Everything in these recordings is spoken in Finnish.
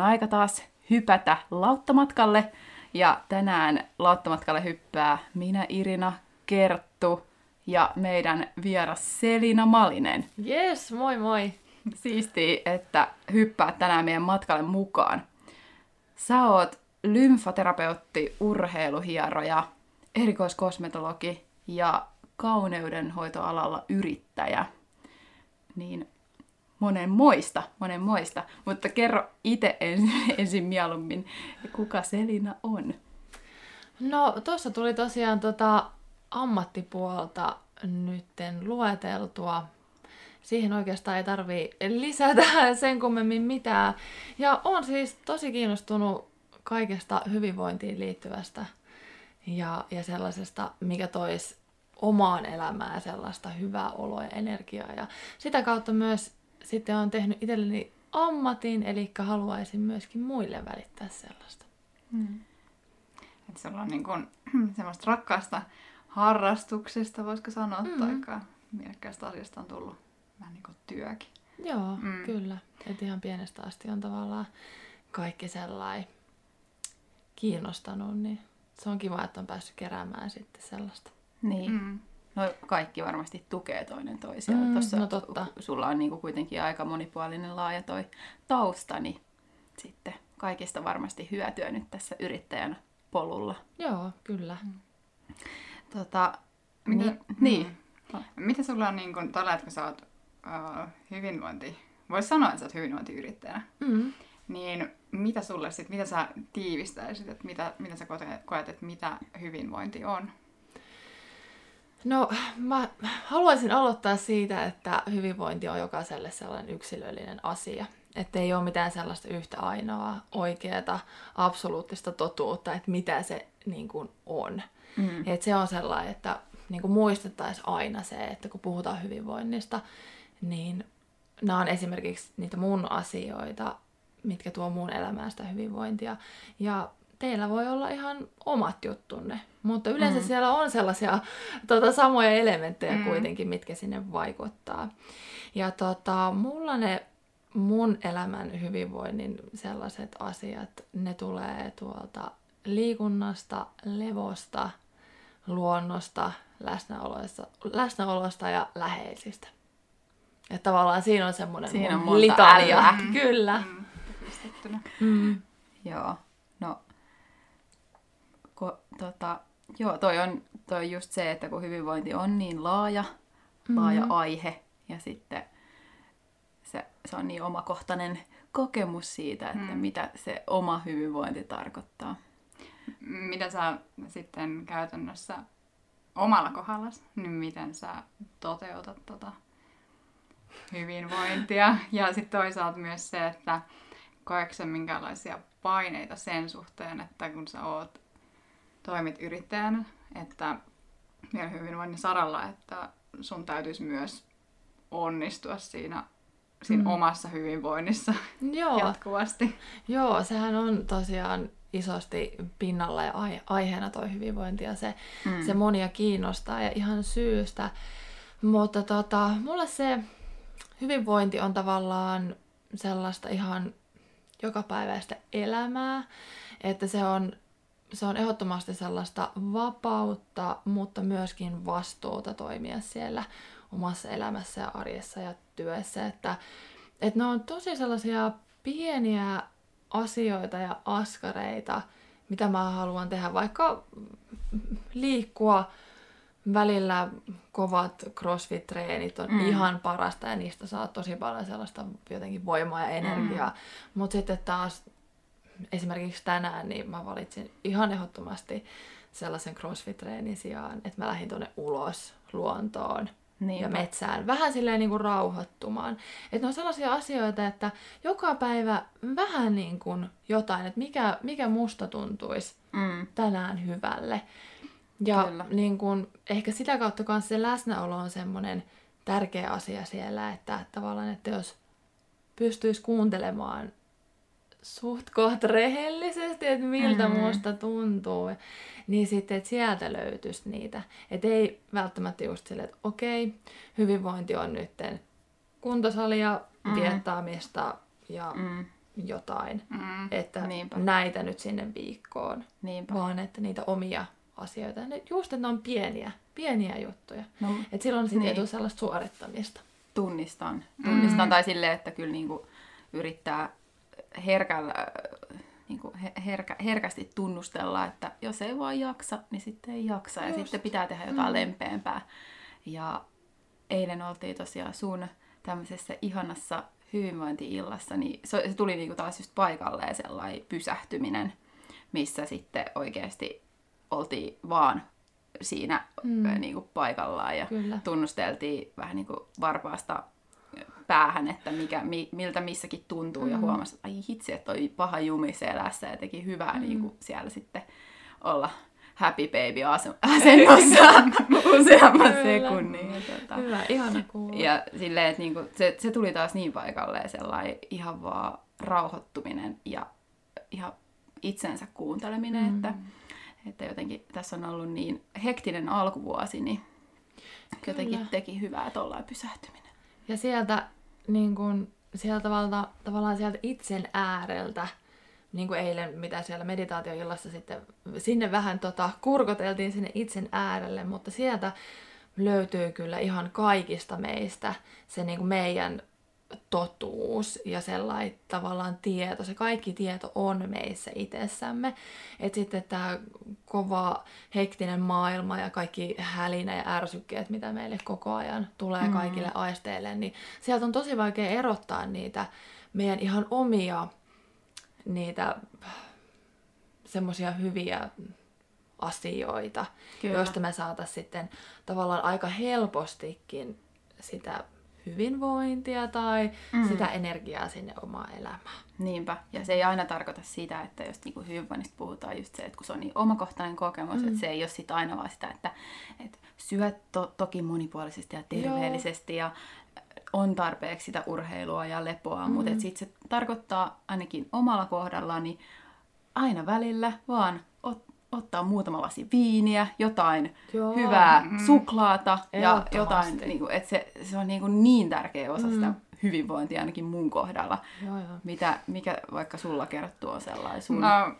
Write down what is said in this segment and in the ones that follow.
on aika taas hypätä lauttamatkalle. Ja tänään lauttamatkalle hyppää minä, Irina, Kerttu ja meidän vieras Selina Malinen. Yes, moi moi! Siisti, että hyppää tänään meidän matkalle mukaan. Sä oot lymfaterapeutti, urheiluhieroja, erikoiskosmetologi ja kauneudenhoitoalalla yrittäjä. Niin monen moista, monen moista. Mutta kerro itse ensin, ensin mieluummin, kuka Selina on? No, tuossa tuli tosiaan tota ammattipuolta nytten lueteltua. Siihen oikeastaan ei tarvi lisätä sen kummemmin mitään. Ja on siis tosi kiinnostunut kaikesta hyvinvointiin liittyvästä ja, ja sellaisesta, mikä toisi omaan elämään sellaista hyvää oloa ja energiaa. Ja sitä kautta myös sitten olen tehnyt itselleni ammatin, eli haluaisin myöskin muille välittää sellaista. Hmm. Että sulla on niin kuin, semmoista rakkaasta harrastuksesta, voisiko sanoa, mm. tai mielekkäästä asiasta on tullut vähän niin kuin työkin. Joo, mm. kyllä. Että ihan pienestä asti on tavallaan kaikki sellainen kiinnostanut, niin se on kiva, että on päässyt keräämään sitten sellaista. Niin. Mm. No kaikki varmasti tukee toinen toisiaan. Mm, Tuossa no totta. sulla on niinku kuitenkin aika monipuolinen laaja toi tausta, niin sitten kaikista varmasti hyötyä nyt tässä yrittäjän polulla. Joo, kyllä. Mm. Tota, Mitä, niin, niin. Mm. Mitä sulla on niin kun, tällä että kun sä oot uh, hyvinvointi, voisi sanoa, että sä oot hyvinvointiyrittäjänä, mm. niin mitä sulle sitten, mitä sä tiivistäisit, että mitä, mitä sä koet, että mitä hyvinvointi on? No, mä haluaisin aloittaa siitä, että hyvinvointi on jokaiselle sellainen yksilöllinen asia. Että ei ole mitään sellaista yhtä ainoa oikeaa, absoluuttista totuutta, että mitä se niin kuin on. Mm. Et se on sellainen, että niin kuin muistettaisiin aina se, että kun puhutaan hyvinvoinnista, niin nämä on esimerkiksi niitä mun asioita, mitkä tuo mun elämään sitä hyvinvointia. Ja teillä voi olla ihan omat juttunne, mutta yleensä mm. siellä on sellaisia tota, samoja elementtejä mm. kuitenkin, mitkä sinne vaikuttaa. Ja tota, mulla ne mun elämän hyvinvoinnin sellaiset asiat, ne tulee tuolta liikunnasta, levosta, luonnosta, läsnäolosta, läsnäolosta ja läheisistä. Ja tavallaan siinä on semmoinen siinä on monta litania. Kyllä. Mm. Mm. Joo. Ko, tota, joo, toi on, toi on just se, että kun hyvinvointi on niin laaja, mm-hmm. laaja aihe ja sitten se, se on niin omakohtainen kokemus siitä, että mm. mitä se oma hyvinvointi tarkoittaa. Mitä sä sitten käytännössä omalla kohdalla, niin miten sä toteutat tota hyvinvointia? Ja sitten toisaalta myös se, että koetko minkälaisia paineita sen suhteen, että kun sä oot, toimit yrittäjänä, että vielä hyvinvoinnin saralla, että sun täytyisi myös onnistua siinä, siinä mm. omassa hyvinvoinnissa Joo. jatkuvasti. Joo, sehän on tosiaan isosti pinnalla ja aiheena toi hyvinvointi ja se, mm. se monia kiinnostaa ja ihan syystä. Mutta tota, mulle se hyvinvointi on tavallaan sellaista ihan jokapäiväistä elämää, että se on, se on ehdottomasti sellaista vapautta, mutta myöskin vastuuta toimia siellä omassa elämässä ja arjessa ja työssä, että, että ne on tosi sellaisia pieniä asioita ja askareita, mitä mä haluan tehdä, vaikka liikkua välillä kovat crossfit-treenit on mm. ihan parasta ja niistä saa tosi paljon sellaista jotenkin voimaa ja energiaa. Mm. Mutta sitten taas esimerkiksi tänään niin mä valitsin ihan ehdottomasti sellaisen crossfit-treenin sijaan, että mä lähdin tuonne ulos luontoon niin. ja metsään vähän silleen niin kuin rauhoittumaan. Että ne on sellaisia asioita, että joka päivä vähän niin kuin jotain, että mikä, mikä musta tuntuisi mm. tänään hyvälle. Ja Kyllä. niin kun, ehkä sitä kautta myös se läsnäolo on semmoinen tärkeä asia siellä, että tavallaan, että jos pystyisi kuuntelemaan suht koht rehellisesti, että miltä mm-hmm. musta tuntuu, niin sitten, että sieltä löytyisi niitä. Että ei välttämättä just sille, että okei, hyvinvointi on nytten kuntosalia, mm-hmm. diettaamista ja mm. jotain, Mm. että Niinpä. näitä nyt sinne viikkoon, Niinpä. vaan että niitä omia asioita. Ne, just, että ne on pieniä, pieniä juttuja. No, Et silloin sitten Niin. ei tule sellaista suorittamista. tunnistan. Tunnistan Mm. tai silleen, että kyllä niinku yrittää herkällä, niinku he- herkä, herkästi tunnustella, että jos ei vaan jaksa, niin sitten ei jaksa. Ja Just. sitten pitää tehdä jotain Mm. lempeämpää. Ja eilen oltiin tosiaan sun tämmöisessä ihanassa hyvinvointi-illassa, niin se, se tuli niinku taas just paikalleen sellainen pysähtyminen, missä sitten oikeasti oltiin vaan siinä Mm. niinku paikallaan ja Kyllä. tunnusteltiin vähän niin kuin varpaasta päähän, että mikä, mi, miltä missäkin tuntuu mm. ja huomasi, että ai hitsi, että oli paha jumi selässä ja teki hyvää mm. niin kuin siellä sitten olla happy baby ase- asennossa useamman Kyllä. sekunnin. Ja, tota, Hyvä, ihana kuulla. ja silleen, että niinku, se, se tuli taas niin paikalleen sellainen ihan vaan rauhoittuminen ja ihan itsensä kuunteleminen, Mm. että, että jotenkin tässä on ollut niin hektinen alkuvuosi, niin jotenkin Kyllä. teki hyvää tuollainen pysähtyminen. Ja sieltä, niin kun, sieltä tavalla, tavallaan sieltä itsen ääreltä, niin kuin eilen, mitä siellä meditaatioillassa sitten, sinne vähän tota, kurkoteltiin sinne itsen äärelle, mutta sieltä löytyy kyllä ihan kaikista meistä se niin kuin meidän totuus ja sellainen tavallaan tieto, se kaikki tieto on meissä itsessämme. Että sitten tämä kova hektinen maailma ja kaikki hälinä ja ärsykkeet, mitä meille koko ajan tulee Mm. kaikille aisteille, niin sieltä on tosi vaikea erottaa niitä meidän ihan omia niitä semmoisia hyviä asioita, Kyllä. joista me saataisiin sitten tavallaan aika helpostikin sitä hyvinvointia tai mm. Sitä energiaa sinne omaan elämään. Niinpä. Ja se ei aina tarkoita sitä, että jos niinku hyvinvoinnista puhutaan just se, että kun se on niin omakohtainen kokemus, mm. että se ei ole sit aina vaan sitä, että, että syöt to- toki monipuolisesti ja terveellisesti ja on tarpeeksi sitä urheilua ja lepoa, mm. mutta sitten se tarkoittaa ainakin omalla kohdallani aina välillä vaan ottaa muutama lasi viiniä, jotain Joo. hyvää suklaata ja jotain, niin kuin, että se, se on niin, kuin niin tärkeä osa mm. sitä hyvinvointia ainakin mun kohdalla. Joo, joo. Mitä, mikä vaikka sulla kertoo on sellainen sun... No,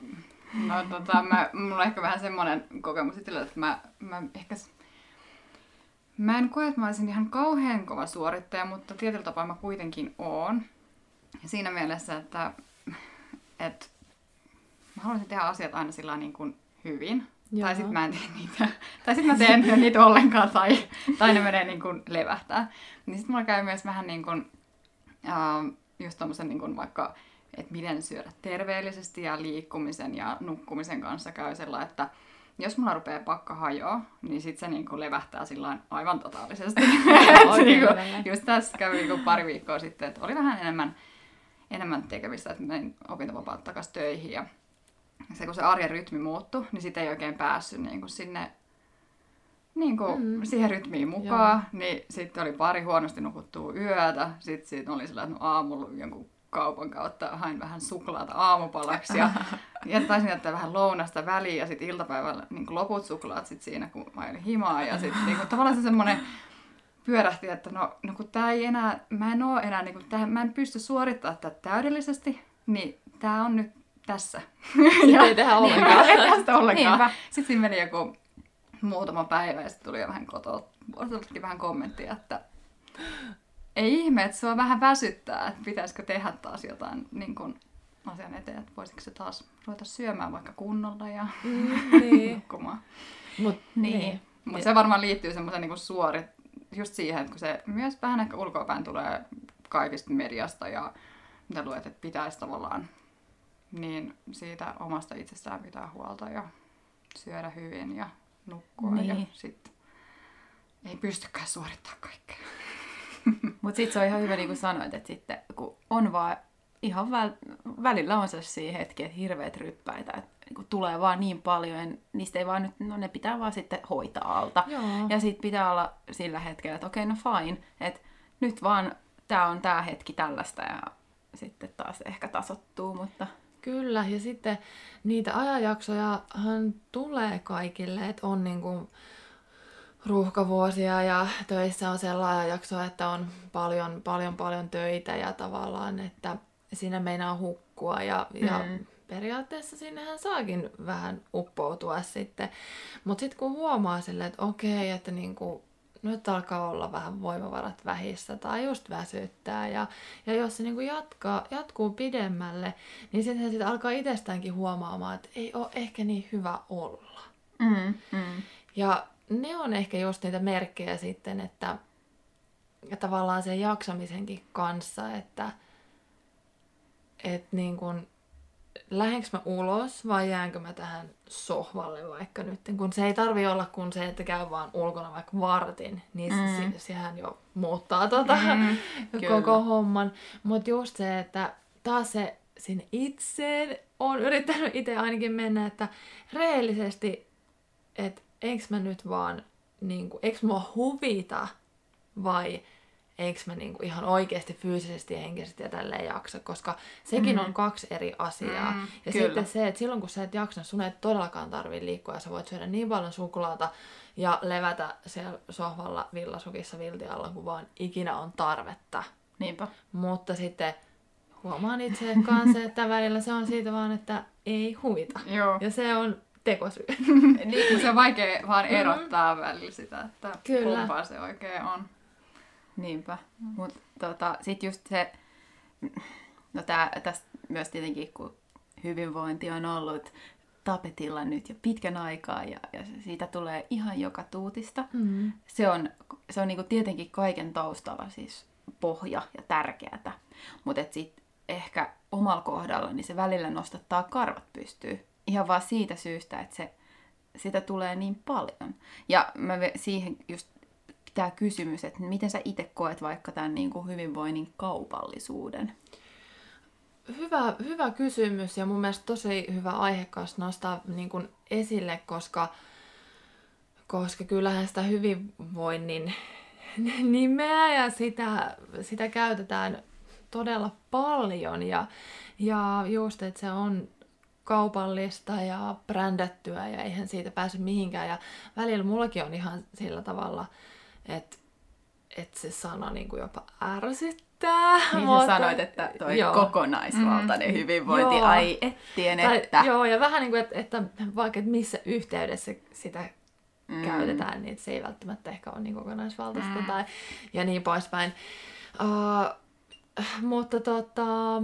no tota, mä, mulla on ehkä vähän semmoinen kokemus itsellä, että mä, mä ehkä... Mä en koe, että mä olisin ihan kauhean kova suorittaja, mutta tietyllä tapaa mä kuitenkin oon. Ja siinä mielessä, että, että mä haluaisin tehdä asiat aina sillä niin kuin hyvin. Joo. Tai sitten mä en tee niitä. Tai sitten mä teen niitä ollenkaan tai, tai ne menee niin kuin levähtää. Niin sitten mulla käy myös vähän niin kuin, äh, just tommosen niin kuin vaikka, että miten syödä terveellisesti ja liikkumisen ja nukkumisen kanssa käy sellainen, että jos mulla rupeaa pakka hajoa, niin sit se niinku levähtää sillain aivan totaalisesti. Niinku, just tässä kävi niinku pari viikkoa sitten, että oli vähän enemmän, enemmän tekemistä, että menin opintovapaat takaisin töihin ja se kun se arjen rytmi muuttui, niin sitten ei oikein päässyt niinku sinne niinku Mm. mm. siihen rytmiin mukaan, Joo. niin sitten oli pari huonosti nukuttua yötä, sitten siitä oli sillä, että no aamulla jonkun kaupan kautta hain vähän suklaata aamupalaksi ja, ja taisin jättää vähän lounasta väliin ja sitten iltapäivällä niin loput suklaat sit siinä, kun mä olin himaa ja sitten niin tavallaan se semmoinen pyörähti, että no, no kun tää ei enää, mä en oo enää, niin kuin, tää, mä en pysty suorittamaan tätä täydellisesti, niin tää on nyt tässä. Sitten ei tehdä ollenkaan. ei tehdä sitä ollenkaan. Niinpä. Sitten siinä meni joku muutama päivä ja sitten tuli jo vähän kotoa, puoleltakin vähän kommenttia, että ei ihme, että sua vähän väsyttää, että pitäisikö tehdä taas jotain niin kuin asian eteen, että voisiko se taas ruveta syömään vaikka kunnolla ja Mm, niin. nukkumaan. Mut, Niin. niin. Mutta se varmaan liittyy semmoisen niin suorit, just siihen, että kun se myös vähän ehkä ulkoapäin tulee kaikista mediasta ja mitä luet, että pitäisi tavallaan, niin siitä omasta itsestään pitää huolta ja syödä hyvin ja nukkua ja Niin. sitten ei pystykään suorittamaan kaikkea. Mutta sitten se on ihan hyvä, niin kuin sanoit, että sitten kun on vaan ihan väl, välillä on sellaisia hetkiä, että hirveät ryppäitä, että niin tulee vaan niin paljon, ja niistä ei vaan nyt, no ne pitää vaan sitten hoitaa alta. Joo. Ja sitten pitää olla sillä hetkellä, että okei, no fine, että nyt vaan tämä on tämä hetki tällaista ja sitten taas ehkä tasottuu, mutta Kyllä, ja sitten niitä ajanjaksojahan tulee kaikille, että on niinku ruuhkavuosia ja töissä on sellainen ajanjakso, että on paljon, paljon, paljon töitä ja tavallaan, että siinä meinaa hukkua ja, ja mm. periaatteessa sinnehän saakin vähän uppoutua sitten. Mutta sitten kun huomaa silleen, että okei, että niinku, nyt alkaa olla vähän voimavarat vähissä tai just väsyttää ja, ja jos se niinku jatkaa, jatkuu pidemmälle, niin sitten sit alkaa itsestäänkin huomaamaan, että ei ole ehkä niin hyvä olla. Mm, mm. Ja ne on ehkä just niitä merkkejä sitten, että ja tavallaan sen jaksamisenkin kanssa, että et niin kun, lähdenkö mä ulos vai jäänkö mä tähän sohvalle vaikka nyt, kun se ei tarvi olla kun se, että käy vaan ulkona vaikka vartin, niin mm. se, sehän jo muuttaa tota mm, koko homman. Mutta just se, että taas se sinne itseen on yrittänyt itse ainakin mennä, että reellisesti, että eikö mä nyt vaan, niin kuin, eikö mua huvita vai eikö mä niinku ihan oikeasti fyysisesti ja henkisesti ja tälleen jaksa, koska sekin mm. on kaksi eri asiaa. Mm, ja kyllä. sitten se, että silloin kun sä et jaksa, sun ei todellakaan tarvii liikkua ja sä voit syödä niin paljon suklaata ja levätä siellä sohvalla villasukissa viltialla, kun vaan ikinä on tarvetta. Niinpä. Mutta sitten huomaan itse kanssa, että välillä se on siitä vaan, että ei huvita. Joo. Ja se on tekosyy. niin, se on vaikea vaan mm-hmm. erottaa mm. välillä sitä, että Kyllä. kumpaa se oikein on. Niinpä. Mm. Mutta tota, sitten just se, no tää, tästä myös tietenkin, kun hyvinvointi on ollut tapetilla nyt jo pitkän aikaa ja, ja siitä tulee ihan joka tuutista. Mm. Se on, se on niinku tietenkin kaiken taustalla siis pohja ja tärkeätä. Mutta sitten ehkä omalla kohdalla niin se välillä nostattaa karvat pystyy. Ihan vaan siitä syystä, että se, sitä tulee niin paljon. Ja mä siihen just tämä kysymys, että miten sä itse koet vaikka tämän niin kuin hyvinvoinnin kaupallisuuden? Hyvä, hyvä kysymys ja mun mielestä tosi hyvä aihe kanssa nostaa niin kuin esille, koska, koska kyllähän sitä hyvinvoinnin nimeä ja sitä, sitä käytetään todella paljon ja, ja just, että se on kaupallista ja brändättyä ja eihän siitä pääse mihinkään ja välillä mullakin on ihan sillä tavalla että et se sana niin kuin jopa ärsyttää. Niin mutta... sanoit, että toi joo. kokonaisvaltainen mm, hyvinvointi, joo. ai ettien tai, että. Joo, ja vähän niin kuin, että, että vaikka että missä yhteydessä sitä mm. käytetään, niin se ei välttämättä ehkä ole niin kokonaisvaltaista mm. tai, ja niin poispäin. Uh, mutta tota,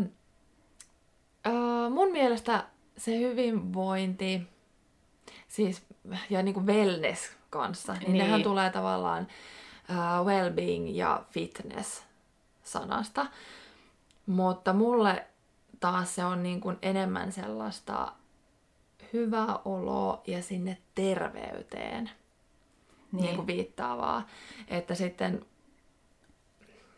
uh, mun mielestä se hyvinvointi, siis ja niin kuin wellness kanssa, niin, niin. nehän tulee tavallaan uh, well-being ja fitness sanasta. Mutta mulle taas se on niin kuin enemmän sellaista hyvää oloa ja sinne terveyteen niin. Niin kuin viittaavaa. Että sitten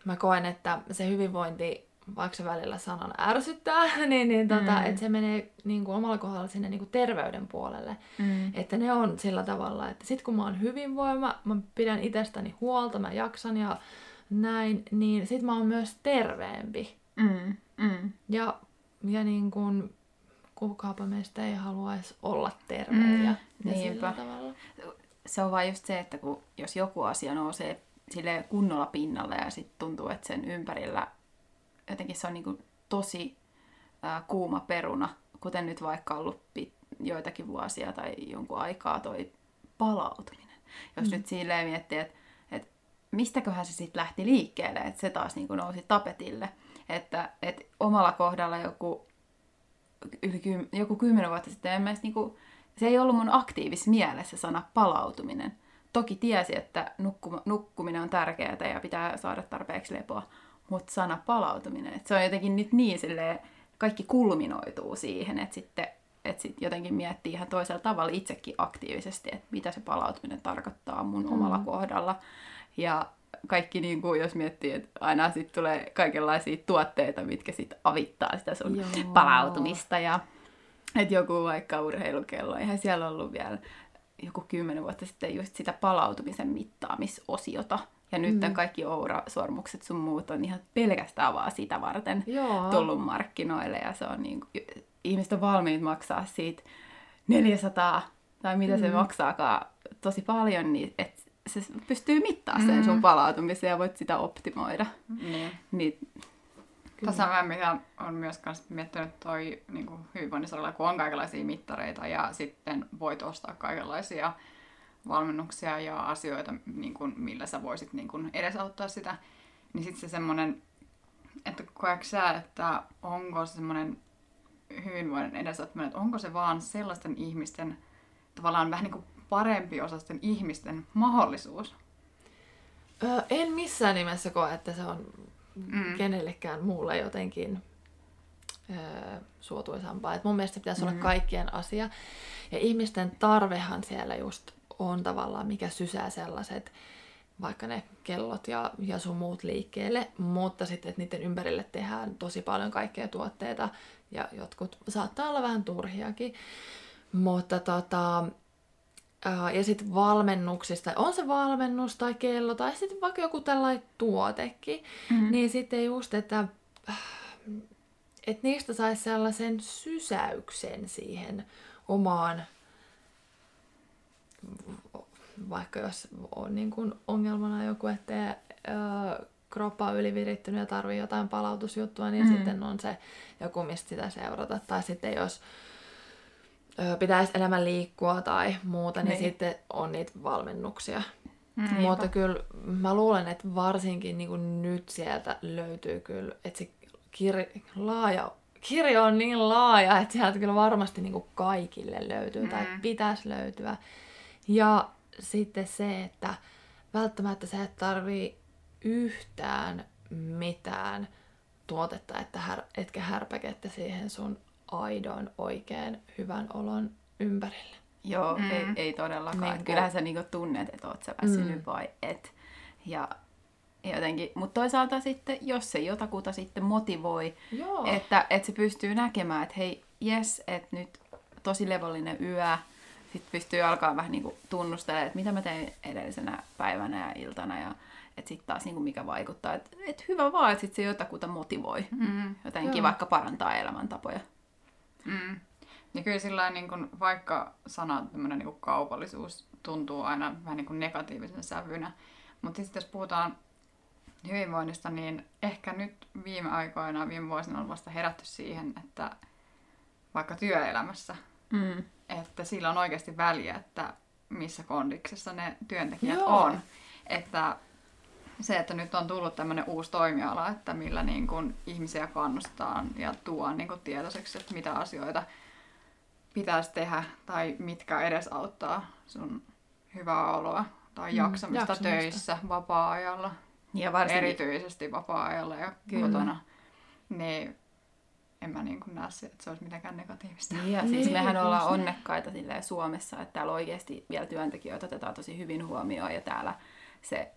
mä koen, että se hyvinvointi vaikka se välillä sanan ärsyttää, niin, niin tota, mm. että se menee niin kuin omalla kohdalla sinne niin kuin terveyden puolelle. Mm. Että ne on sillä tavalla, että sit kun mä oon hyvinvoima, mä pidän itsestäni huolta, mä jaksan ja näin, niin sit mä oon myös terveempi. Mm. Mm. Ja, ja niin kuin, kukaapa meistä ei haluaisi olla terve mm. ja, ja sillä tavalla. Se on vain just se, että kun, jos joku asia nousee sille kunnolla pinnalle ja sitten tuntuu, että sen ympärillä jotenkin se on niin kuin tosi ää, kuuma peruna, kuten nyt vaikka ollut pit, joitakin vuosia tai jonkun aikaa toi palautuminen. Jos mm. nyt silleen miettii, että, että mistäköhän se sitten lähti liikkeelle, että se taas niin kuin nousi tapetille. Että, että omalla kohdalla joku, yli kym, joku kymmenen vuotta sitten en niin kuin, se ei ollut mun aktiivis mielessä sana palautuminen. Toki tiesi, että nukkuminen on tärkeää ja pitää saada tarpeeksi lepoa, mutta sana palautuminen, että se on jotenkin nyt niin silleen, kaikki kulminoituu siihen, että sitten että sit jotenkin miettii ihan toisella tavalla itsekin aktiivisesti, että mitä se palautuminen tarkoittaa mun mm. omalla kohdalla. Ja kaikki, niin kuin, jos miettii, että aina sitten tulee kaikenlaisia tuotteita, mitkä sitten avittaa sitä sun Joo. palautumista. Ja että joku vaikka urheilukello, eihän siellä ollut vielä joku kymmenen vuotta sitten just sitä palautumisen mittaamisosiota. Ja nyt mm. kaikki Oura-sormukset sun muut on ihan pelkästään vaan sitä varten Joo. tullut markkinoille. Ja se on niin kuin, ihmiset on valmiit maksaa siitä 400 tai mitä mm. se maksaakaan tosi paljon, niin että se pystyy mittaamaan sen mm. sun palautumisen ja voit sitä optimoida. Mm. Niin. Tässä on vähän, mitä on myös miettinyt toi niin kuin hyvinvoinnin saralla, kun on kaikenlaisia mittareita ja sitten voit ostaa kaikenlaisia valmennuksia ja asioita, niin kuin, millä sä voisit niin kuin edesauttaa sitä, niin sitten se semmoinen, että koetko sä, että onko se semmoinen hyvinvoinnin edesauttaminen, että onko se vaan sellaisten ihmisten, tavallaan vähän niin kuin parempi osasten ihmisten mahdollisuus? Öö, en missään nimessä koe, että se on mm. kenellekään muulle jotenkin öö, suotuisampaa. Et mun mielestä pitäisi mm. olla kaikkien asia. Ja ihmisten tarvehan siellä just on tavallaan, mikä sysää sellaiset, vaikka ne kellot ja, ja sun muut liikkeelle, mutta sitten, että niiden ympärille tehdään tosi paljon kaikkea tuotteita ja jotkut saattaa olla vähän turhiakin. Mutta tota, ja sitten valmennuksista, on se valmennus tai kello tai sitten vaikka joku tällainen tuotekin, mm-hmm. niin sitten just, että, että niistä saisi sellaisen sysäyksen siihen omaan, vaikka jos on niin kuin ongelmana joku, että kroppa on ylivirittynyt ja tarvii jotain palautusjuttua, niin mm-hmm. sitten on se joku, mistä sitä seurata. Tai sitten jos pitäisi enemmän liikkua tai muuta, niin, niin sitten on niitä valmennuksia. Mm, Mutta kyllä mä luulen, että varsinkin niin kuin nyt sieltä löytyy kyllä, että se kir- laaja, kirjo on niin laaja, että sieltä kyllä varmasti niin kuin kaikille löytyy mm. tai pitäisi löytyä. Ja sitten se, että välttämättä sä et tarvii yhtään mitään tuotetta, että här, etkä härpäkettä siihen sun aidon, oikein hyvän olon ympärille. Joo, mm. ei, ei todellakaan. Niin, kyllähän sä niinku tunnet, että oot sä väsynyt mm. vai et. Ja jotenkin, mutta toisaalta sitten, jos se jotakuta sitten motivoi, Joo. että, että se pystyy näkemään, että hei, jes, että nyt tosi levollinen yö, sitten pystyy alkaa vähän niinku tunnustelemaan, että mitä mä tein edellisenä päivänä ja iltana ja että sitten taas niinku mikä vaikuttaa. Että et hyvä vaan, että sit se jotakuta motivoi. Mm. Jotenkin Joo. vaikka parantaa elämäntapoja. Mm. Ja kyllä sillä niin kun, vaikka sana niin kuin kaupallisuus tuntuu aina vähän niin kuin negatiivisen sävynä, mutta sitten jos puhutaan hyvinvoinnista, niin ehkä nyt viime aikoina, viime vuosina on vasta herätty siihen, että vaikka työelämässä, mm. Että sillä on oikeasti väliä, että missä kondiksessa ne työntekijät Joo. on. Että se, että nyt on tullut tämmöinen uusi toimiala, että millä niin kuin ihmisiä kannustaa ja tuo niin kuin tietoiseksi, että mitä asioita pitäisi tehdä tai mitkä edesauttaa sun hyvää oloa tai mm, jaksamista, jaksamista. töissä, vapaa-ajalla. Ja varsinkin... Erityisesti vapaa-ajalla ja Kyllä. kotona. Niin en mä niin näe se, että se olisi mitenkään negatiivista. Niin, ja siis niin, mehän ollaan onnekkaita Suomessa, että täällä oikeasti vielä työntekijöitä otetaan tosi hyvin huomioon ja täällä se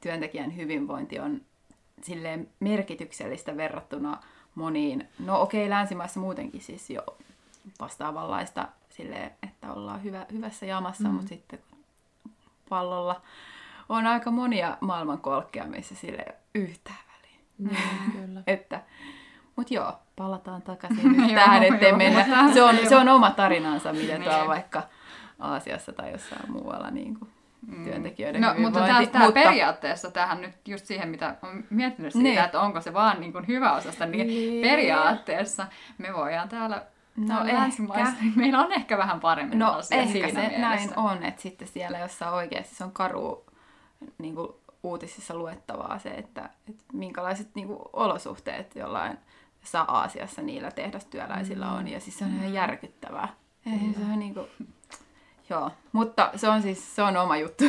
työntekijän hyvinvointi on silleen merkityksellistä verrattuna moniin, no okei, okay, länsimaissa muutenkin siis jo vastaavanlaista silleen, että ollaan hyvä, hyvässä jamassa, mm. mutta sitten pallolla on aika monia maailmankolkkia, missä sille yhtään väliin. Mm, kyllä. että, mutta joo, palataan takaisin nyt tähän, ettei mennä. Se on, se on oma tarinansa, miten tuo niin. vaikka Aasiassa tai jossain muualla niin kuin Mm. työntekijöiden no, mutta tämä, tämä mutta... periaatteessa tähän nyt just siihen, mitä on miettinyt siitä, niin. että onko se vaan niin kuin hyvä osasta, niin, niin periaatteessa me voidaan täällä No ehkä. Meillä on ehkä vähän paremmin no, asia ehkä siinä se mielessä. näin on, että sitten siellä jossa oikeasti se on karu niin kuin uutisissa luettavaa se, että, että minkälaiset niin kuin, olosuhteet jollain saa Aasiassa niillä tehdastyöläisillä mm. on. Ja siis se on ihan järkyttävää. Mm. Se on niin kuin, Joo, mutta se on siis se on oma juttu.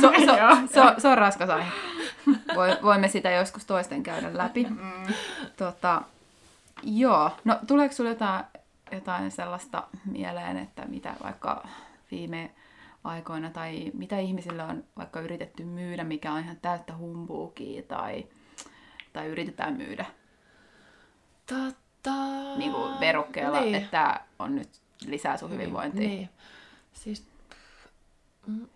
So, so, so, se on raskas aihe. Voimme sitä joskus toisten käydä läpi. Mm. Tota, joo, no tuleeko sinulle jotain, jotain sellaista mieleen, että mitä vaikka viime aikoina tai mitä ihmisillä on vaikka yritetty myydä, mikä on ihan täyttä humbuukia tai, tai yritetään myydä? Totta. Niin kuin verukkeella, niin. että tämä on nyt lisää sun hyvinvointia. Niin. niin. Siis, mm,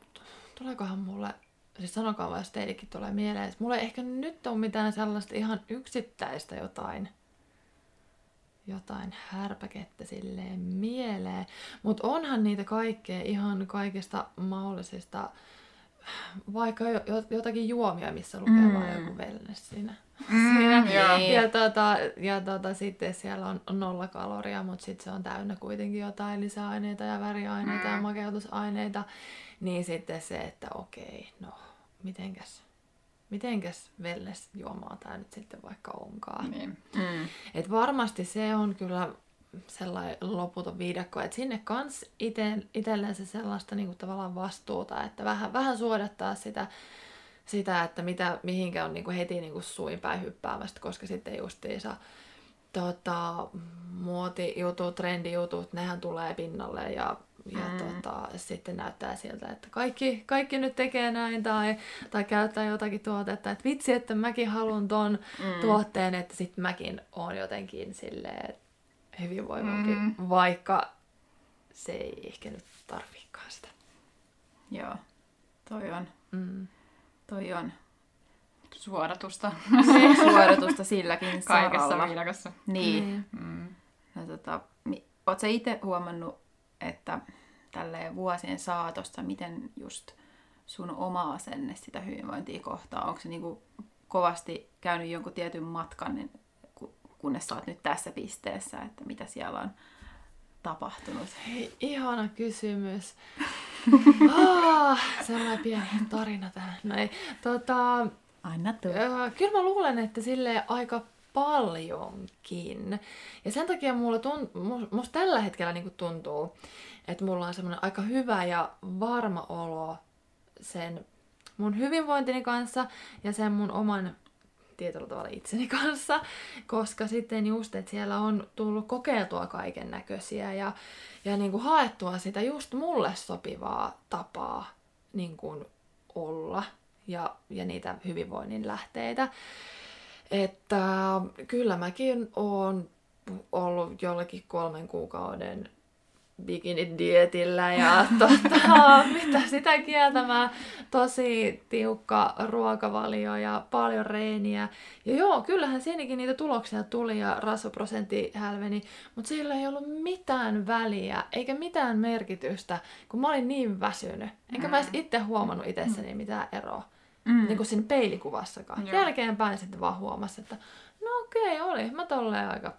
tuleekohan mulle, siis sanokaa vaan, jos teillekin tulee mieleen, että mulla ei ehkä nyt ole mitään sellaista ihan yksittäistä jotain, jotain härpäkettä silleen mieleen. Mutta onhan niitä kaikkea ihan kaikista mahdollisista vaikka jotakin juomia, missä lukee mm. vaan joku wellness siinä. Mm, siinä. joo. Ja, tota, ja tota, sitten siellä on, nolla kaloria, mutta sitten se on täynnä kuitenkin jotain lisäaineita ja väriaineita mm. ja makeutusaineita. Niin sitten se, että okei, no mitenkäs, mitenkäs wellness juomaa tämä nyt sitten vaikka onkaan. Niin. Mm. Et varmasti se on kyllä sellainen loputon viidakko, että sinne kans ite, itsellensä sellaista niinku tavallaan vastuuta, että vähän, vähän suodattaa sitä, sitä, että mitä, mihinkä on niinku heti niinku suin päin hyppäämästä, koska sitten justiinsa tota, muotijutut, trendijutut, nehän tulee pinnalle ja, ja Mm. tota, sitten näyttää siltä, että kaikki, kaikki nyt tekee näin tai, tai käyttää jotakin tuotetta, että vitsi, että mäkin haluan ton Mm. tuotteen, että sitten mäkin on jotenkin silleen hyvinvoivampi, Mm. vaikka se ei ehkä nyt tarvikaan sitä. Joo, toi on, Mm. toi on Suodatusta suoritusta silläkin kaikessa saralla. viidakossa. Niin. Mm. No, tota, oot sä itse huomannut, että tälleen vuosien saatossa, miten just sun oma asenne sitä hyvinvointia kohtaa, onko se niinku kovasti käynyt jonkun tietyn matkan, niin kunnes sä oot nyt tässä pisteessä, että mitä siellä on tapahtunut? Hei, ihana kysymys. ah, sellainen pieni tarina tähän. Näin. Tota, Anna. Öö, kyllä mä luulen, että sille aika paljonkin. Ja sen takia mulla tunt, mus- musta tällä hetkellä niinku tuntuu, että mulla on semmoinen aika hyvä ja varma olo sen mun hyvinvointini kanssa ja sen mun oman tietyllä tavalla itseni kanssa, koska sitten just, että siellä on tullut kokeiltua kaiken näköisiä ja, ja niin kuin haettua sitä just mulle sopivaa tapaa niin kuin olla ja, ja niitä hyvinvoinnin lähteitä. Että kyllä mäkin oon ollut jollakin kolmen kuukauden bikini-dietillä ja tota, mitä sitä kieltämään, tosi tiukka ruokavalio ja paljon reeniä. Ja joo, kyllähän siinäkin niitä tuloksia tuli ja rasvaprosentti hälveni, mutta sillä ei ollut mitään väliä eikä mitään merkitystä, kun mä olin niin väsynyt. Enkä mä edes itse huomannut itsessäni mitään eroa. Mm. Niin kuin siinä peilikuvassakaan. Joo. Jälkeenpäin sitten vaan huomasi, että no okei, oli mä tolleen aika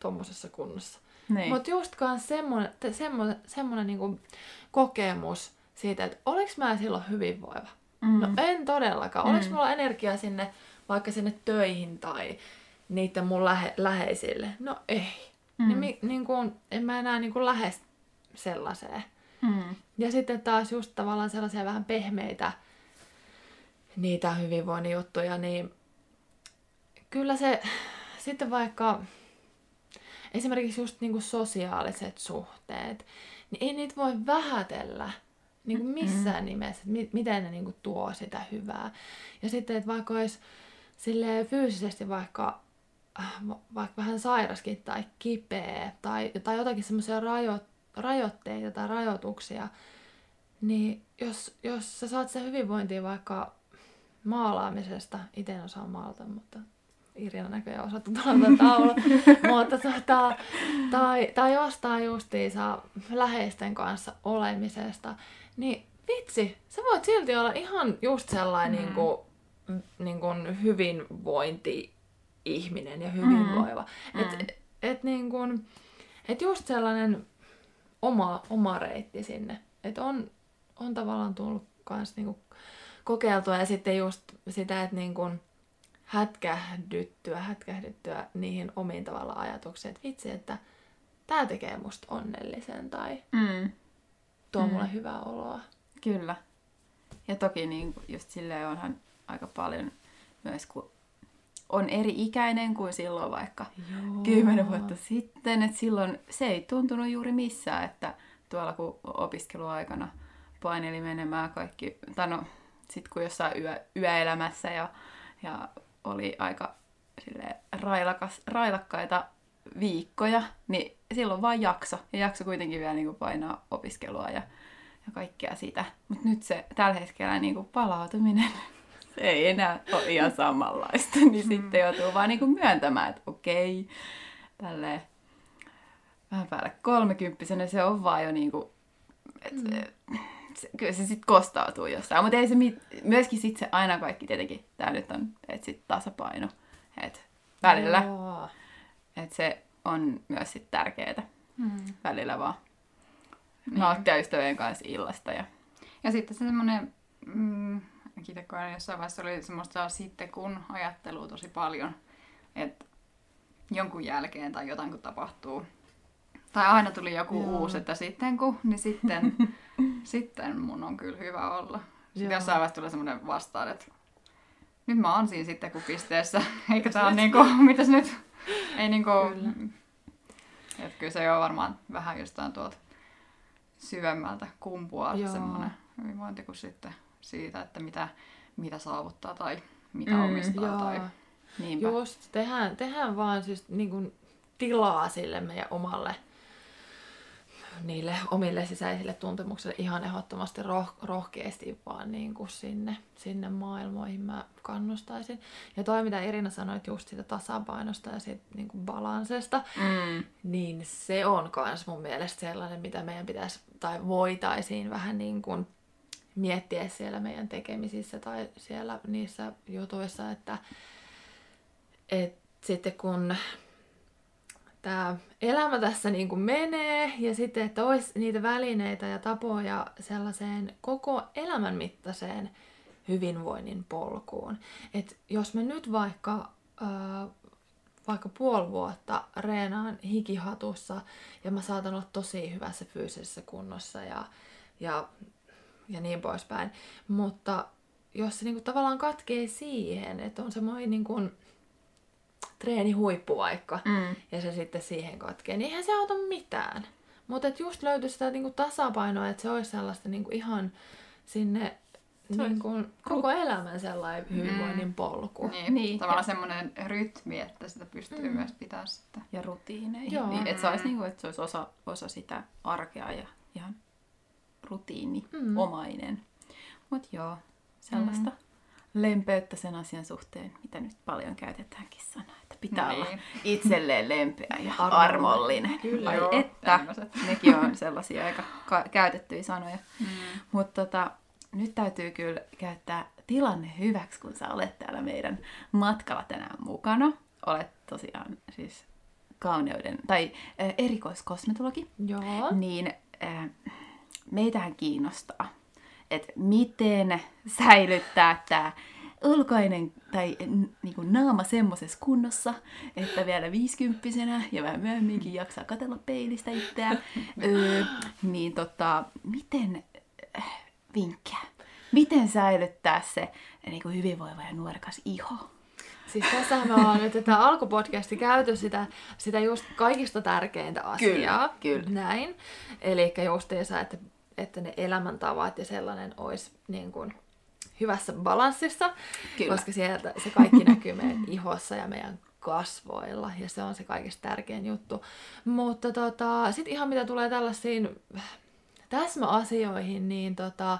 tommosessa kunnossa. Niin. Mutta just kans semmonen, te- semmonen, semmonen niinku kokemus siitä, että oliks mä silloin hyvinvoiva? Mm. No en todellakaan. Oliks Mm. mulla energiaa sinne, vaikka sinne töihin tai niiden mun lähe, läheisille? No ei. Mm. Niin, mi, niin kun, en mä enää niin kun lähes sellaiseen. Mm. Ja sitten taas just tavallaan sellaisia vähän pehmeitä niitä hyvinvoinnin juttuja, niin kyllä se sitten vaikka esimerkiksi just niinku sosiaaliset suhteet, niin ei niitä voi vähätellä niinku missään mm. nimessä, että mi- miten ne niinku tuo sitä hyvää. Ja sitten, että vaikka olisi fyysisesti vaikka, äh, va- vaikka vähän sairaskin tai kipeä tai, tai jotakin semmoisia rajo- rajoitteita tai rajoituksia, niin jos, jos sä saat sen hyvinvointia vaikka maalaamisesta, itse en osaa maalata, mutta Irina näköjään osaa tuolla taulu, mutta tota, tai, tai jostain justiinsa läheisten kanssa olemisesta, niin vitsi, sä voit silti olla ihan just sellainen mm. niin kuin, niin kuin hyvinvointi-ihminen ja hyvinvoiva. Mm. Et, et, et, niin kuin, et just sellainen oma, oma reitti sinne. Että on, on tavallaan tullut kans niinku kokeiltua ja sitten just sitä, että niinku hätkähdyttyä, hätkähdyttyä niihin omiin tavalla ajatuksiin, että vitsi, että tämä tekee musta onnellisen tai Mm. tuo Mm. mulle hyvää oloa. Kyllä. Ja toki niin just silleen onhan aika paljon myös, kun on eri ikäinen kuin silloin vaikka kymmenen vuotta sitten. Että silloin se ei tuntunut juuri missään, että tuolla kun opiskeluaikana paineli menemään kaikki, tai no sit kun jossain yö, yöelämässä ja, ja oli aika silleen, railakas, railakkaita viikkoja, niin silloin vaan jakso. Ja jakso kuitenkin vielä niin kuin painaa opiskelua ja, ja kaikkea sitä. Mutta nyt se tällä hetkellä niin kuin palautuminen, se ei enää ole ihan samanlaista. Niin sitten joutuu vaan niin kuin myöntämään, että okei, tälleen vähän päälle kolmekymppisenä se on vaan jo niin kuin, et, mm. Se, kyllä se sitten kostautuu jossain. Mutta ei se mit, myöskin sitten se aina kaikki tietenkin, tämä nyt on, että sitten tasapaino, että välillä, Joo. että se on myös sitten tärkeää Mm. välillä vaan Niin. nauttia ystävien kanssa illasta ja Ja sitten se semmoinen, mm, itse koen jossain vaiheessa oli semmoista sitten kun ajattelua tosi paljon, että jonkun jälkeen tai jotain kun tapahtuu. Tai aina tuli joku Joo. uusi, että sitten kun, niin sitten, sitten mun on kyllä hyvä olla. Sitten Joo. jossain vaiheessa tulee semmoinen vastaan, että nyt mä oon siinä sitten kun pisteessä, eikä tää on niinku, mitäs nyt, ei niinku, Kyllä. että kyllä se on varmaan vähän jostain tuolta syvemmältä kumpuaa Joo. semmoinen hyvinvointi kuin sitten siitä, että mitä, mitä saavuttaa tai mitä Mm, omistaa Joo. tai... niinpä. Just, tehdään, tehdään vaan siis niin kuin tilaa sille meidän omalle niille omille sisäisille tuntemuksille ihan ehdottomasti roh- rohkeasti vaan niin kuin sinne, sinne maailmoihin mä kannustaisin. Ja toi, mitä Irina sanoi just siitä tasapainosta ja siitä niin kuin balansesta, Mm, niin se on kans mun mielestä sellainen, mitä meidän pitäisi tai voitaisiin vähän niin kuin miettiä siellä meidän tekemisissä tai siellä niissä jutuissa, että et sitten kun tämä elämä tässä niin kuin menee ja sitten, että olisi niitä välineitä ja tapoja sellaiseen koko elämän mittaiseen hyvinvoinnin polkuun. Et jos me nyt vaikka, ää, vaikka puoli vuotta reenaan hikihatussa ja mä saatan olla tosi hyvässä fyysisessä kunnossa ja, ja, ja niin poispäin, mutta jos se niinku tavallaan katkee siihen, että on semmoinen niinku treenihuippu vaikka, mm, ja se sitten siihen katkee, niin eihän se auta mitään. Mutta just löytyisi sitä niinku tasapainoa, että se olisi sellaista niinku ihan sinne Se niinku, koko elämän sellainen hyvinvoinnin polku. Niin, Niin, tavallaan ja- semmoinen rytmi, että sitä pystyy Mm. myös pitämään sitten. ja rutiineihin. Joo. Niin, että se olisi, niinku, että se olisi osa, osa sitä arkea ja ihan rutiiniomainen. Mm. Mutta joo, sellaista mm. lempeyttä sen asian suhteen, mitä nyt paljon käytetäänkin sanaa, että pitää Niin. olla itselleen lempeä ja Armollinen. armollinen. Kyllä. Ai Joo, että, tämmöset. nekin on sellaisia aika ka- käytettyjä sanoja. Mm. Mutta tota, nyt täytyy kyllä käyttää tilanne hyväksi, kun sä olet täällä meidän matkalla tänään mukana. Olet tosiaan siis kauneuden tai äh, erikoiskosmetologi, Joo. niin äh, meitähän kiinnostaa, että miten säilyttää tämä ulkoinen tai n- niinku naama semmoisessa kunnossa, että vielä viisikymppisenä ja vähän myöhemminkin jaksaa katella peilistä itseään. öö, niin tota, miten äh, vinkkejä? Miten säilyttää se niinku hyvinvoiva ja nuorekas iho? Siis tässähän me ollaan nyt tätä alkupodcasti käyty sitä, sitä just kaikista tärkeintä asiaa. Kyllä, kyllä. Näin. Eli justiinsa, että, että ne elämäntavat ja sellainen olisi niin kuin hyvässä balanssissa. Kyllä. Koska sieltä se kaikki näkyy meidän ihossa ja meidän kasvoilla. Ja se on se kaikista tärkein juttu. Mutta tota, sitten ihan mitä tulee tällaisiin täsmäasioihin, niin tota,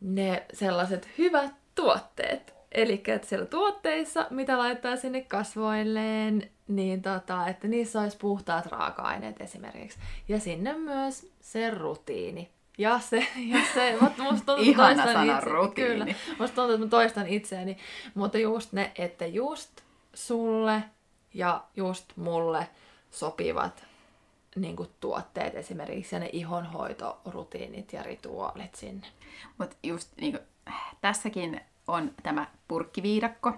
ne sellaiset hyvät tuotteet. Eli että siellä tuotteissa, mitä laittaa sinne kasvoilleen, niin tota, että niissä olisi puhtaat raaka-aineet esimerkiksi. Ja sinne myös se rutiini. Ja se, ja se, mutta musta tuntuu, että Ihana toistan sana, itse- rutiini. Kyllä, musta tuntuu, että mä toistan itseäni. Mutta just ne, että just sulle ja just mulle sopivat niin kuin tuotteet esimerkiksi ja ne ihonhoitorutiinit ja rituaalit sinne. Mutta just niinku, tässäkin on tämä purkkiviidakko.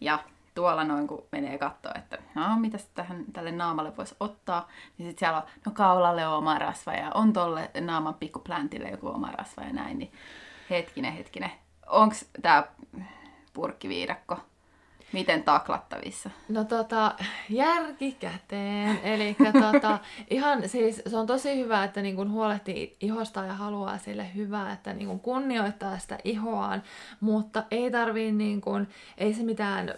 Ja tuolla noin kun menee katsoa, että no mitäs tähän, tälle naamalle voisi ottaa, niin sitten siellä on, no kaulalle on oma rasva ja on tolle naaman pikkupläntille joku oma rasva ja näin, niin hetkinen, hetkinen. Onks tää purkkiviidakko miten taklattavissa? No tota, järki käteen. Eli tota, ihan siis se on tosi hyvä, että niin kun huolehtii ihosta ja haluaa sille hyvää, että niin kun kunnioittaa sitä ihoaan, mutta ei tarvii niin kun, ei se mitään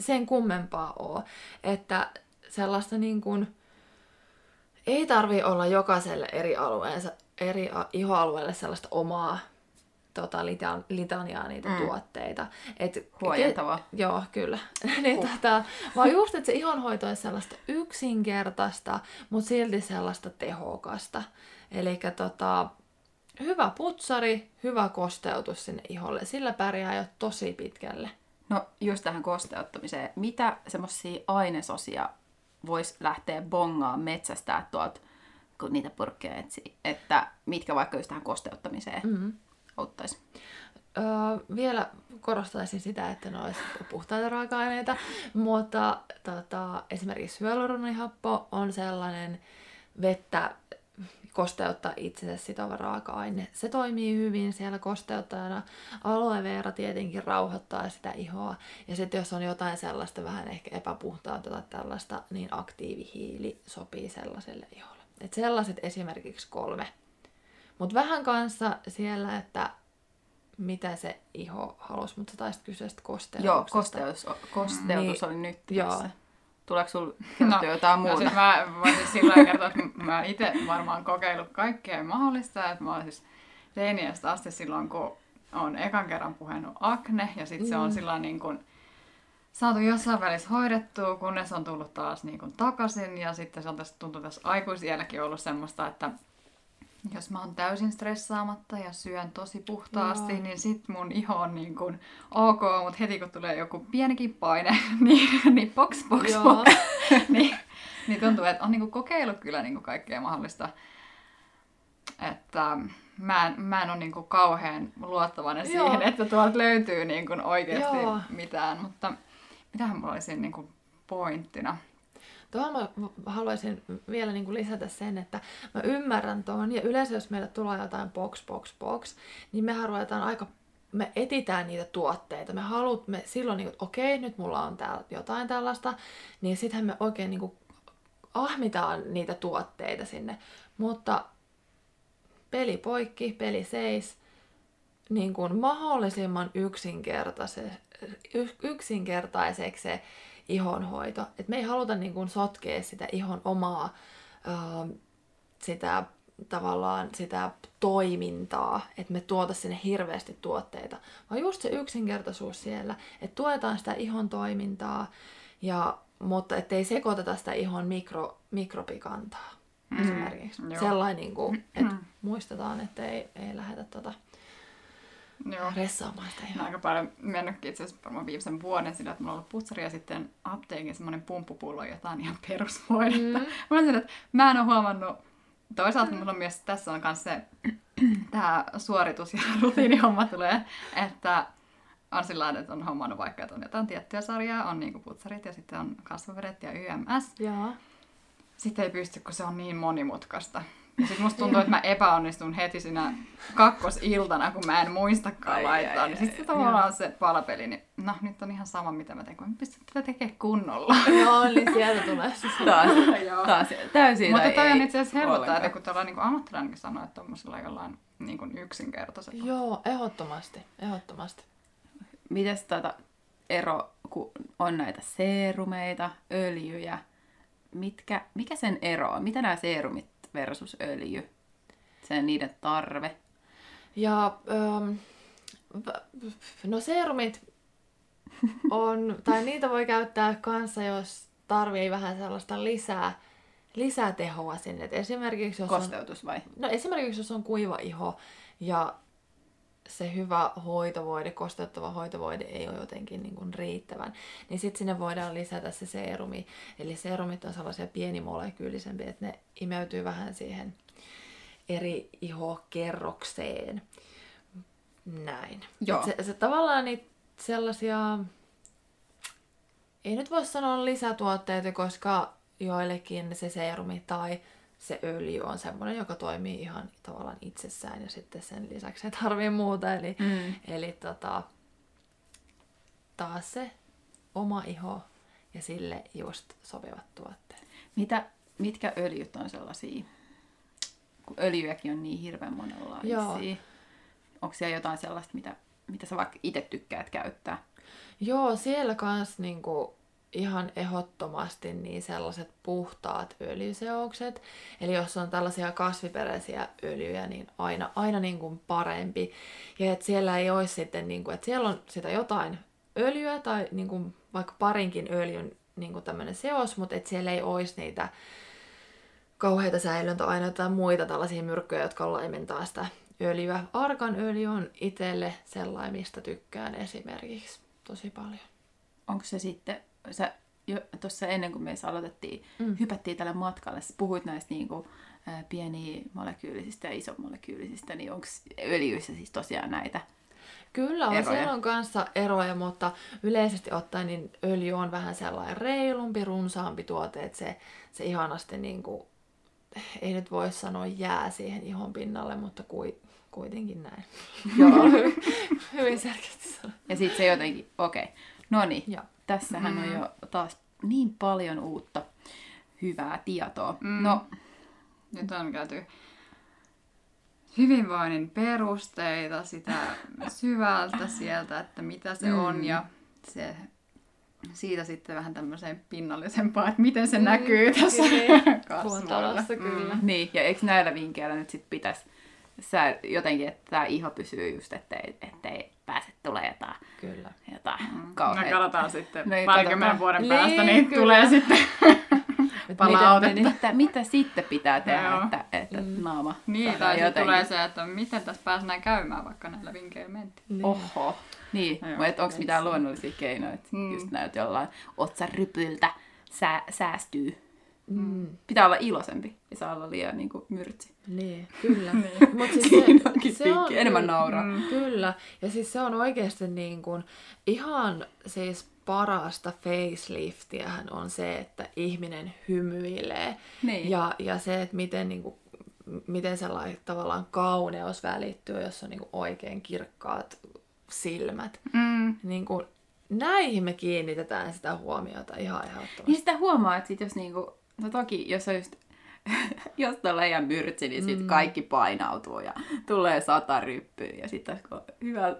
sen kummempaa ole, että sellaista niin kun, ei tarvi olla jokaiselle eri alueensa, eri a- ihoalueelle sellaista omaa tota, litan, litaniaa niitä mm. tuotteita. Et, Huojentavaa. Ke, joo, kyllä. niin, uh. tota, vaan just, että se ihonhoito olisi sellaista yksinkertaista, mutta silti sellaista tehokasta. Eli tota, hyvä putsari, hyvä kosteutus sinne iholle. Sillä pärjää jo tosi pitkälle. No just tähän kosteuttamiseen. Mitä semmoisia ainesosia voisi lähteä bongaa metsästää tuolta, kun niitä purkkeja etsii? Että mitkä vaikka just tähän kosteuttamiseen mm-hmm. auttaisi? Öö, vielä korostaisin sitä, että ne olisi puhtaita raaka-aineita, mutta tota, esimerkiksi hyaluronihappo on sellainen vettä kosteuttaa itsensä sitova raaka-aine. Se toimii hyvin siellä kosteuttajana. Aloe vera tietenkin rauhoittaa sitä ihoa. Ja sitten jos on jotain sellaista vähän ehkä epäpuhtaa tai tällaista, niin aktiivihiili sopii sellaiselle iholle. Et sellaiset esimerkiksi kolme. Mutta vähän kanssa siellä, että mitä se iho halusi, mutta sä taisit kysyä. Joo, kosteus, kosteutus niin, oli nyt joo. tässä. Tuleeko sinulla no, jotain muuta? No siis mä voisin sillä kertoa, että mä itse varmaan kokeillut kaikkea mahdollista. Että mä oon siis teiniästä asti silloin, kun on ekan kerran puhunut akne. Ja sitten mm. se on mm. sillä niin kuin, saatu jossain välissä hoidettua, kunnes on tullut taas niin kuin takaisin. Ja sitten se on tässä, tuntuu tässä aikuisielläkin ollut semmoista, että jos mä oon täysin stressaamatta ja syön tosi puhtaasti, Joo. niin sit mun iho on niin kuin ok, mutta heti kun tulee joku pienikin paine, niin, niin box, box, box, niin, niin tuntuu, että on niin kuin kokeillut kyllä niin kuin kaikkea mahdollista. Että mä en, mä en ole niin kuin kauhean luottavainen Joo. siihen, että tuolta löytyy niin kuin oikeasti Joo. mitään, mutta mitähän mulla olisi niin kuin pointtina? Tuohon mä haluaisin vielä niin kuin lisätä sen, että mä ymmärrän tuon, ja yleensä jos meille tulee jotain box, box, box, niin me ruvetaan aika me etitään niitä tuotteita. Me haluat, me silloin niin, että okei, nyt mulla on täällä jotain tällaista, niin sittenhän me oikein niin kuin ahmitaan niitä tuotteita sinne. Mutta peli poikki, peli seis, niin kuin mahdollisimman yksinkertaiseksi se ihonhoito. Et me ei haluta niin kuin sotkea sitä ihon omaa sitä tavallaan sitä toimintaa, että me tuota sinne hirveästi tuotteita, vaan just se yksinkertaisuus siellä, että tuetaan sitä ihon toimintaa, ja, mutta ettei sekoiteta sitä ihon mikro, mikropikantaa mm, esimerkiksi. Joo. Sellainen, niin kuin, että mm. muistetaan, että ei, ei lähdetä tota, Joo. ressaamaan sitä ihan. aika paljon mennytkin itse asiassa varmaan viimeisen vuoden sillä, että mulla on ollut putsari ja sitten apteekin semmoinen pumppupullo, jotain ihan perusvoidetta. Mm. mä, olen että mä en ole huomannut, toisaalta mm. mulla on myös, tässä on myös se, tämä suoritus ja rutiinihomma tulee, että on sillä että on hommannut vaikka, että on jotain tiettyä sarjaa, on niinku putsarit ja sitten on kasvovedet ja YMS. Joo. Sitten ei pysty, kun se on niin monimutkaista. Ja sit musta tuntuu, että mä epäonnistun heti siinä kakkosiltana, kun mä en muistakaan ai, laittaa. Ai, niin sitten tavallaan se palapeli, niin no nyt on ihan sama, mitä mä teen, kun mä pystyn tätä tekemään kunnolla. Joo, niin sieltä tulee se taas, taas täysin Mutta toi on itse asiassa helpottaa, että kun tuolla niin ammattilainenkin sanoo, että tuommoisella jollain niin yksinkertaisella. Joo, ehdottomasti, ehdottomasti. Mites tätä ero, kun on näitä seerumeita, öljyjä, mitkä, mikä sen ero on? Mitä nämä seerumit versus öljy, sen niiden tarve. Ja ähm, no serumit on, tai niitä voi käyttää kanssa, jos tarvii vähän sellaista lisää, lisätehoa sinne. Et esimerkiksi jos Kosteutus on, vai? No esimerkiksi jos on kuiva iho ja se hyvä hoitovoide, kosteuttava hoitovoide ei ole jotenkin niin kuin riittävän, niin sitten sinne voidaan lisätä se seerumi. Eli seerumit on sellaisia pienimolekyylisempiä, että ne imeytyy vähän siihen eri ihokerrokseen. Näin. Joo. se, se tavallaan niitä sellaisia, ei nyt voi sanoa lisätuotteita, koska joillekin se seerumi tai se öljy on semmoinen, joka toimii ihan tavallaan itsessään ja sitten sen lisäksi ei tarvii muuta. Eli, mm. eli tota, taas se oma iho ja sille just sopivat tuotteet. Mitä, mitkä öljyt on sellaisia? Kun öljyjäkin on niin hirveän monenlaisia. Joo. Onko siellä jotain sellaista, mitä, mitä sä vaikka itse tykkäät käyttää? Joo, siellä kans niinku, ihan ehdottomasti niin sellaiset puhtaat öljyseokset. Eli jos on tällaisia kasviperäisiä öljyjä, niin aina, aina niin kuin parempi. Ja että siellä ei olisi sitten, niin kuin, että siellä on sitä jotain öljyä tai niin kuin vaikka parinkin öljyn niin kuin tämmöinen seos, mutta että siellä ei olisi niitä kauheita säilöntäaineita tai muita tällaisia myrkkyjä, jotka laimentaa sitä öljyä. Arkan öljy on itselle sellainen, mistä tykkään esimerkiksi tosi paljon. Onko se sitten, sä jo tuossa ennen kuin me aloitettiin, mm. hypättiin tälle matkalle, sä puhuit näistä niinku, ää, pieniä molekyylisistä ja isomolekyylisistä, niin onko öljyissä siis tosiaan näitä Kyllä on, eroja? siellä on kanssa eroja, mutta yleisesti ottaen niin öljy on vähän sellainen reilumpi, runsaampi tuote, että se, se ihanasti niin kuin, ei nyt voi sanoa jää siihen ihon pinnalle, mutta kui, kuitenkin näin. Joo, hyvin selkeästi sanottu. Ja sitten se jotenkin, okei, okay. no niin, Joo. Tässähän mm. on jo taas niin paljon uutta hyvää tietoa. Mm. No, Nyt on käyty hyvinvoinnin perusteita, sitä syvältä sieltä, että mitä se Mm. on ja se, siitä sitten vähän tämmöiseen pinnallisempaan, että miten se näkyy tässä. Kuontalossa kyllä. niin, ja eikö näillä vinkkeillä nyt sitten pitäisi sä jotenkin, että tämä iho pysyy just, ettei, ettei pääse tulee jotain, Kyllä. jotain Mm. No kauheaa. katsotaan sitten No ei parikymmenen katsotaan. vuoden Niin, päästä, niin kyllä. tulee sitten Et Palautetta. miten meni? Mitä, mitä sitten pitää tehdä, Joo. että, että Mm. naama Niin, tai sitten tulee se, että miten tässä pääsee käymään, vaikka näillä vinkkeillä mentiin. Niin. Oho. Niin, Joo. mutta onko mitään luonnollisia keinoja, että Mm. just näyt jollain otsarypyltä sää, säästyy. Mm. Pitää olla iloisempi, ei saa olla liian niin kuin, myrtsi. Niin, kyllä. Niin. Mut siis onkin se on enemmän kyllä- nauraa. Mm. Kyllä. Ja siis se on oikeasti niin kuin, ihan siis parasta faceliftiähän on se, että ihminen hymyilee. Niin. Ja, ja se, että miten, niin kuin, miten sellainen tavallaan kauneus välittyy, jos on niin kuin oikein kirkkaat silmät. Mm. Niin kuin, näihin me kiinnitetään sitä huomiota ihan ehdottomasti. Niin sitä huomaa, että sit jos niinku, no toki jos on just, jos on liian myrtsi, niin sit Mm. kaikki painautuu ja tulee sata ryppyä ja sitten kun on hyvällä,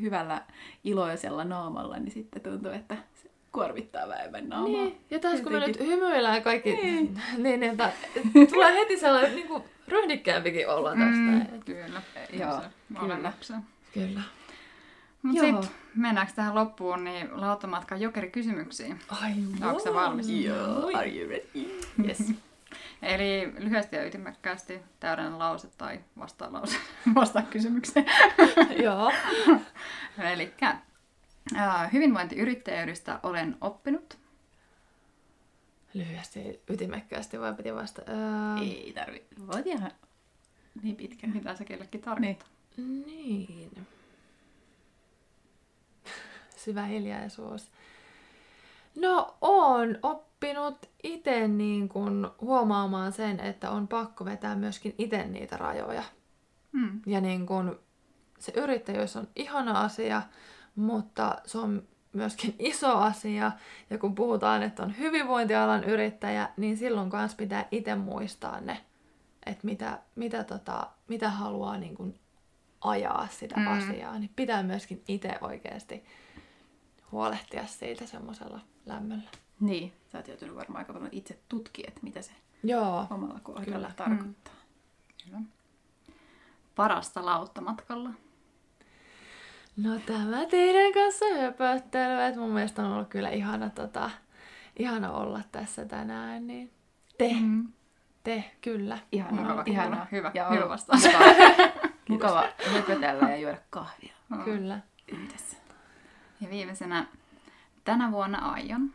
hyvällä iloisella naamalla, niin sitten tuntuu, että se kuormittaa vähemmän naamaa. Niin, ja tässä kun me nyt Jotenkin. hymyillään kaikki, Niin. niin, niin että tulee heti sellainen niin kuin ryhdikkäämpikin olla tästä. Mm. Kyllä. Joo, kyllä. olennakseen. Kyllä. Mut Joo. sit mennäänkö tähän loppuun, niin lautamatkan jokerikysymyksiin. Ai, Onko se valmis? Joo, are you ready? Yes. Eli lyhyesti ja ytimekkäästi täydellinen lause tai vastalause vastaa kysymykseen. Joo. Eli hyvinvointiyrittäjyydestä olen oppinut. Lyhyesti, ytimekkäästi vai piti vasta? Öö, Ei tarvi. Voit ihan niin pitkään. Mitä se kellekin tarkoittaa. niin. Syvä hiljaisuus. No, on oppinut itse niin kun huomaamaan sen, että on pakko vetää myöskin itse niitä rajoja. Mm. Ja niin kun, se yrittäjyys on ihana asia, mutta se on myöskin iso asia. Ja kun puhutaan, että on hyvinvointialan yrittäjä, niin silloin kanssa pitää itse muistaa ne, että mitä, mitä, tota, mitä haluaa niin kun ajaa sitä mm. asiaa. Niin pitää myöskin itse oikeasti huolehtia siitä semmoisella lämmöllä. Niin, sä oot joutunut varmaan aika paljon itse tutkia, että mitä se Joo, omalla kohdalla Kyllä. tarkoittaa. Kyllä. Parasta lauttamatkalla. No tämä teidän kanssa höpöttely, että mun mielestä on ollut kyllä ihana, tota, ihana olla tässä tänään, niin te, Mm. te, kyllä. Ihanaa, Mukava ihanaa. kuulla. Hyvä, ja hyvä vastaus. Mukava, mukava höpötellä ja juoda kahvia Mm. Kyllä. yhdessä. Ja viimeisenä, tänä vuonna aion.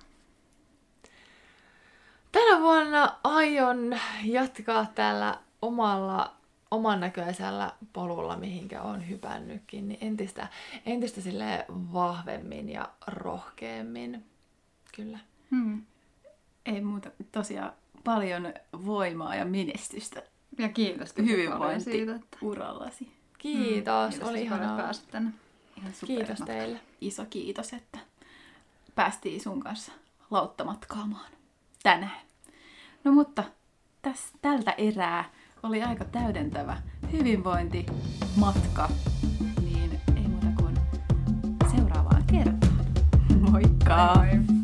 Tänä vuonna aion jatkaa tällä omalla oman näköisellä polulla, mihinkä on hypännytkin, niin entistä, entistä sille vahvemmin ja rohkeammin. Kyllä. Hmm. Ei muuta, tosiaan paljon voimaa ja menestystä Ja kiitos paljon hyvinvointi siitä, että urallasi. Kiitos, kiitos oli ihanaa. pääsit tänne. Ihan Kiitos supermatka. teille. Iso kiitos, että päästiin sun kanssa lauttamatkaamaan tänään. No mutta täs, tältä erää oli aika täydentävä hyvinvointimatka, niin ei muuta kuin seuraavaan kertaan. Moikka! Moi moi!